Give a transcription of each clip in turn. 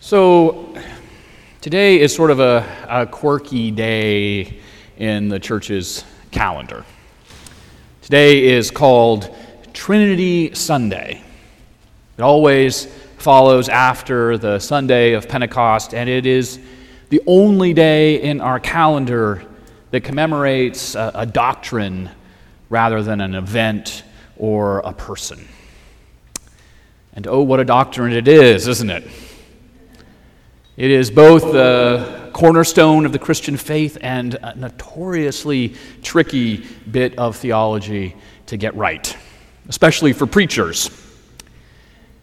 So, today is sort of a, a quirky day in the church's calendar. Today is called Trinity Sunday. It always follows after the Sunday of Pentecost, and it is the only day in our calendar that commemorates a, a doctrine rather than an event or a person. And oh, what a doctrine it is, isn't it? It is both the cornerstone of the Christian faith and a notoriously tricky bit of theology to get right, especially for preachers.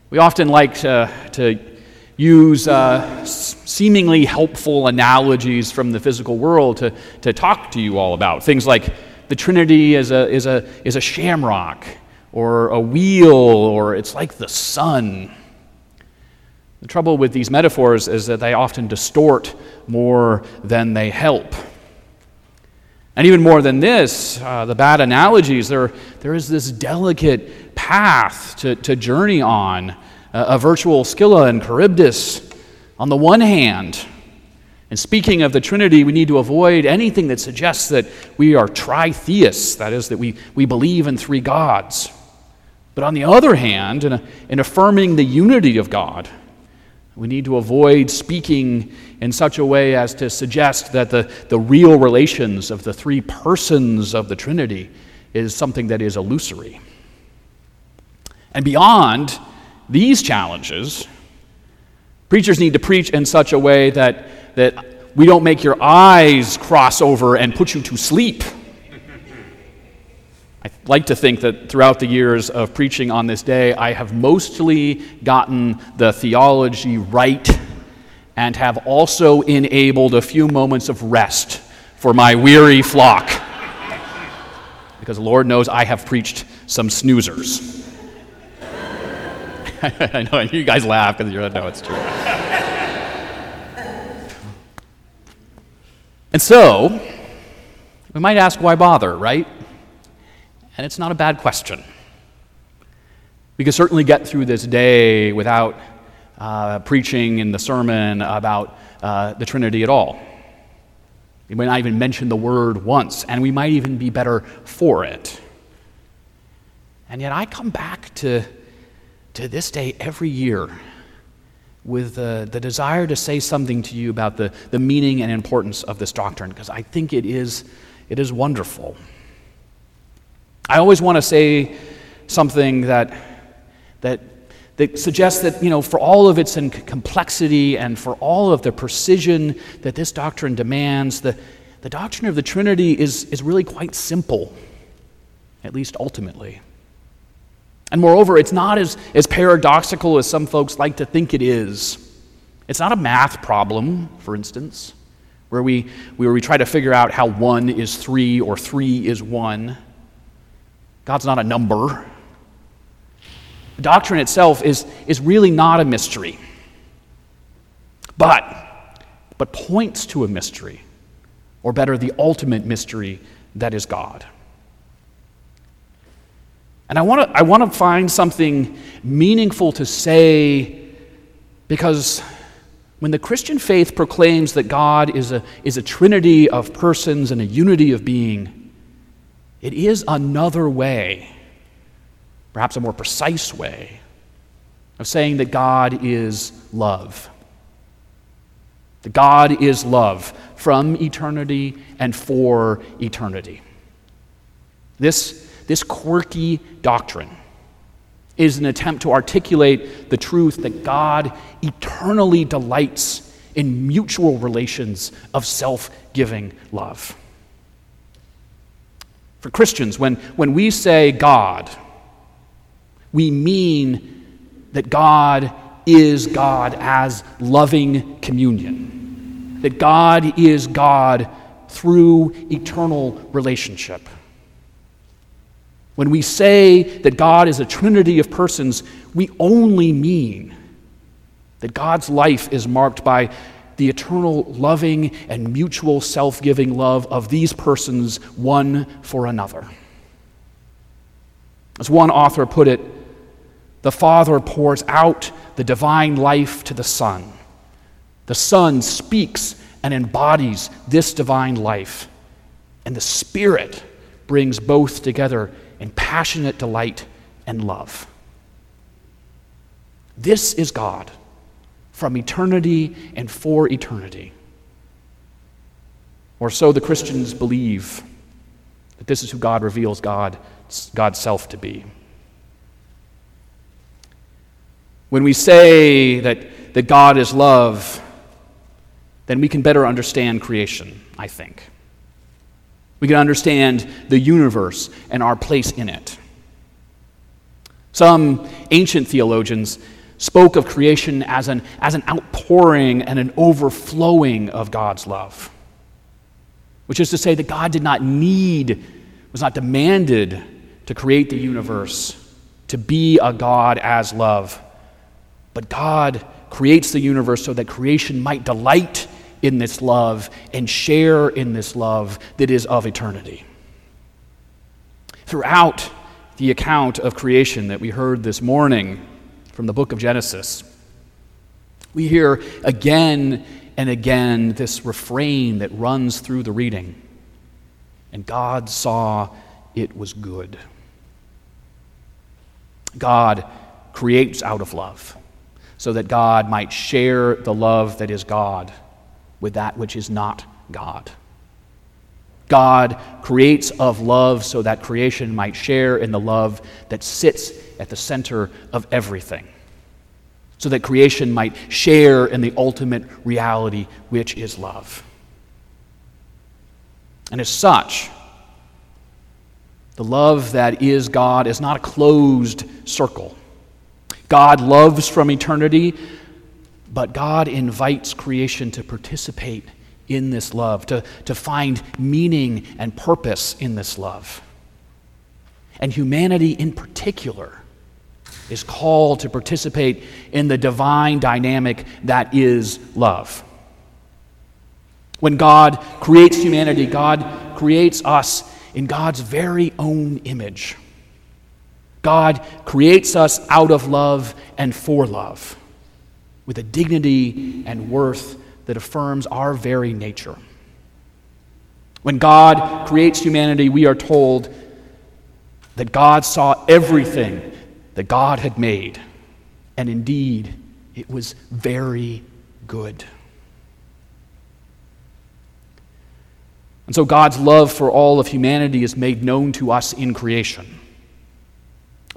We often like to, to use uh, seemingly helpful analogies from the physical world to, to talk to you all about. Things like the Trinity is a, is, a, is a shamrock, or a wheel, or it's like the sun. The trouble with these metaphors is that they often distort more than they help. And even more than this, uh, the bad analogies, there, there is this delicate path to, to journey on, a virtual Scylla and Charybdis on the one hand. And speaking of the Trinity, we need to avoid anything that suggests that we are tritheists, that is, that we, we believe in three gods. But on the other hand, in, in affirming the unity of God, we need to avoid speaking in such a way as to suggest that the, the real relations of the three persons of the Trinity is something that is illusory. And beyond these challenges, preachers need to preach in such a way that, that we don't make your eyes cross over and put you to sleep. I like to think that throughout the years of preaching on this day, I have mostly gotten the theology right and have also enabled a few moments of rest for my weary flock. Because the Lord knows I have preached some snoozers. I know you guys laugh because you know it's true. and so, we might ask, why bother, right? And it's not a bad question. We could certainly get through this day without uh, preaching in the sermon about uh, the Trinity at all. We might not even mention the word once, and we might even be better for it. And yet, I come back to, to this day every year with the desire to say something to you about the, the meaning and importance of this doctrine, because I think it is, it is wonderful. I always want to say something that, that, that suggests that, you know, for all of its complexity and for all of the precision that this doctrine demands, the, the doctrine of the Trinity is, is really quite simple, at least ultimately. And moreover, it's not as, as paradoxical as some folks like to think it is. It's not a math problem, for instance, where we, where we try to figure out how one is three or three is one. God's not a number. The doctrine itself is, is really not a mystery, but, but points to a mystery, or better, the ultimate mystery that is God. And I want to I want to find something meaningful to say because when the Christian faith proclaims that God is a, is a trinity of persons and a unity of being, it is another way, perhaps a more precise way, of saying that God is love. That God is love from eternity and for eternity. This, this quirky doctrine is an attempt to articulate the truth that God eternally delights in mutual relations of self giving love. For Christians, when, when we say God, we mean that God is God as loving communion, that God is God through eternal relationship. When we say that God is a trinity of persons, we only mean that God's life is marked by the eternal loving and mutual self giving love of these persons one for another. As one author put it, the Father pours out the divine life to the Son. The Son speaks and embodies this divine life. And the Spirit brings both together in passionate delight and love. This is God from eternity and for eternity. Or so the Christians believe that this is who God reveals God, God's self to be. When we say that, that God is love, then we can better understand creation, I think. We can understand the universe and our place in it. Some ancient theologians spoke of creation as an, as an outpouring and an overflowing of God's love, which is to say that God did not need, was not demanded to create the universe to be a God as love, but God creates the universe so that creation might delight in this love and share in this love that is of eternity. Throughout the account of creation that we heard this morning from the book of Genesis, we hear again and again this refrain that runs through the reading. And God saw it was good. God creates out of love so that God might share the love that is God with that which is not God. God creates of love so that creation might share in the love that sits at the center of everything, so that creation might share in the ultimate reality, which is love. And as such, the love that is God is not a closed circle. God loves from eternity, but God invites creation to participate in this love, to, to find meaning and purpose in this love. And humanity in particular is called to participate in the divine dynamic that is love. When God creates humanity, God creates us in God's very own image. God creates us out of love and for love with a dignity and worth that affirms our very nature. When God creates humanity, we are told that God saw everything that God had made, and indeed, it was very good. And so God's love for all of humanity is made known to us in creation.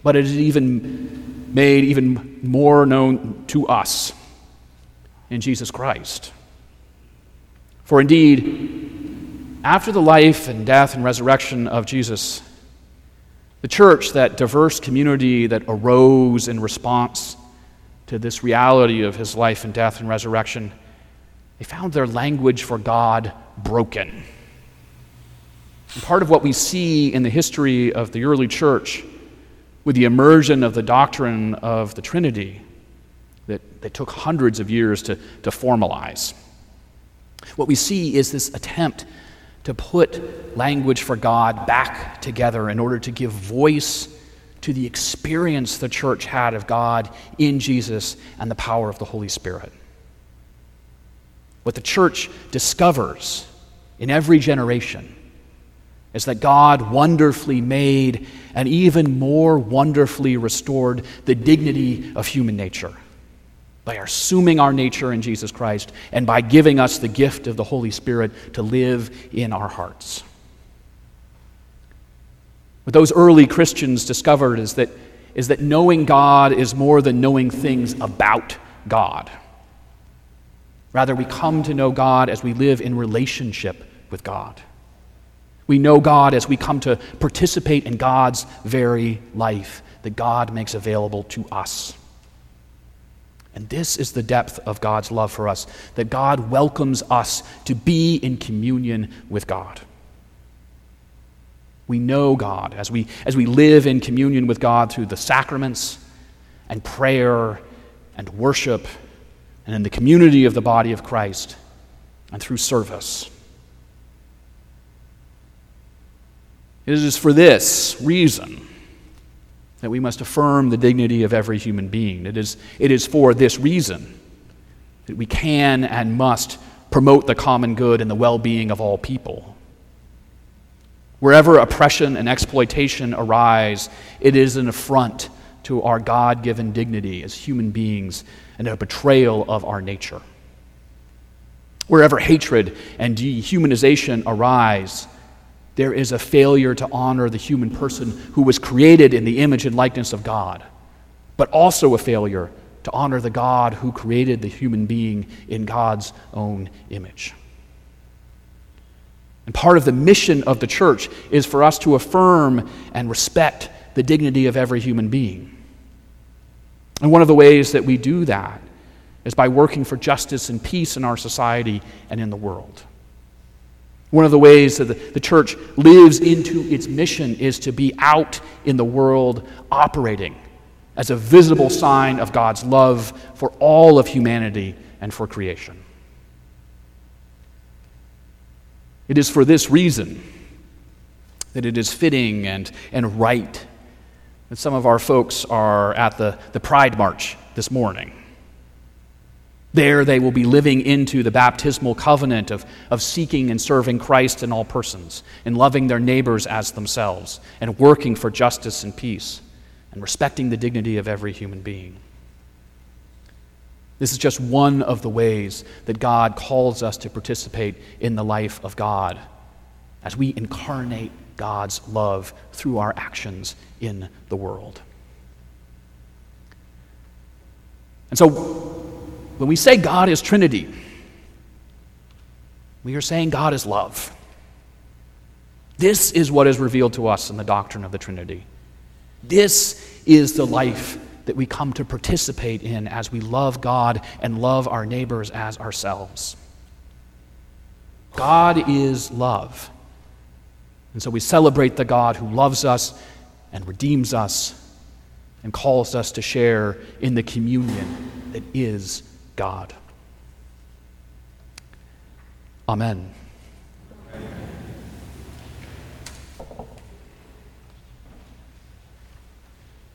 But it is even made even more known to us in Jesus Christ. For indeed, after the life and death and resurrection of Jesus, the church, that diverse community that arose in response to this reality of his life and death and resurrection, they found their language for God broken. And part of what we see in the history of the early church with the immersion of the doctrine of the Trinity that, that took hundreds of years to, to formalize. What we see is this attempt to put language for God back together in order to give voice to the experience the church had of God in Jesus and the power of the Holy Spirit. What the church discovers in every generation is that God wonderfully made and even more wonderfully restored the dignity of human nature by assuming our nature in Jesus Christ and by giving us the gift of the Holy Spirit to live in our hearts. What those early Christians discovered is that, is that knowing God is more than knowing things about God. Rather, we come to know God as we live in relationship with God. We know God as we come to participate in God's very life that God makes available to us. And this is the depth of God's love for us that God welcomes us to be in communion with God. We know God as we, as we live in communion with God through the sacraments and prayer and worship and in the community of the body of Christ. and through service. It is for this reason that we must affirm the dignity of every human being. It is, it is for this reason that we can and must promote the common good and the well being of all people. Wherever oppression and exploitation arise, it is an affront to our God given dignity as human beings and a betrayal of our nature. Wherever hatred and dehumanization arise, there is a failure to honor the human person who was created in the image and likeness of God, but also a failure to honor the God who created the human being in God's own image. And part of the mission of the church is for us to affirm and respect the dignity of every human being. And one of the ways that we do that is by working for justice and peace in our society and in the world. One of the ways that the, the church lives into its mission is to be out in the world operating as a visible sign of God's love for all of humanity and for creation. It is for this reason that it is fitting and, and right that some of our folks are at the, the Pride March this morning. There they will be living into the baptismal covenant of, of seeking and serving Christ in all persons, and loving their neighbors as themselves, and working for justice and peace, and respecting the dignity of every human being. This is just one of the ways that God calls us to participate in the life of God as we incarnate God's love through our actions in the world. And so, when we say God is Trinity, we are saying God is love. This is what is revealed to us in the doctrine of the Trinity. This is the life that we come to participate in as we love God and love our neighbors as ourselves. God is love. And so we celebrate the God who loves us and redeems us and calls us to share in the communion that is God. Amen.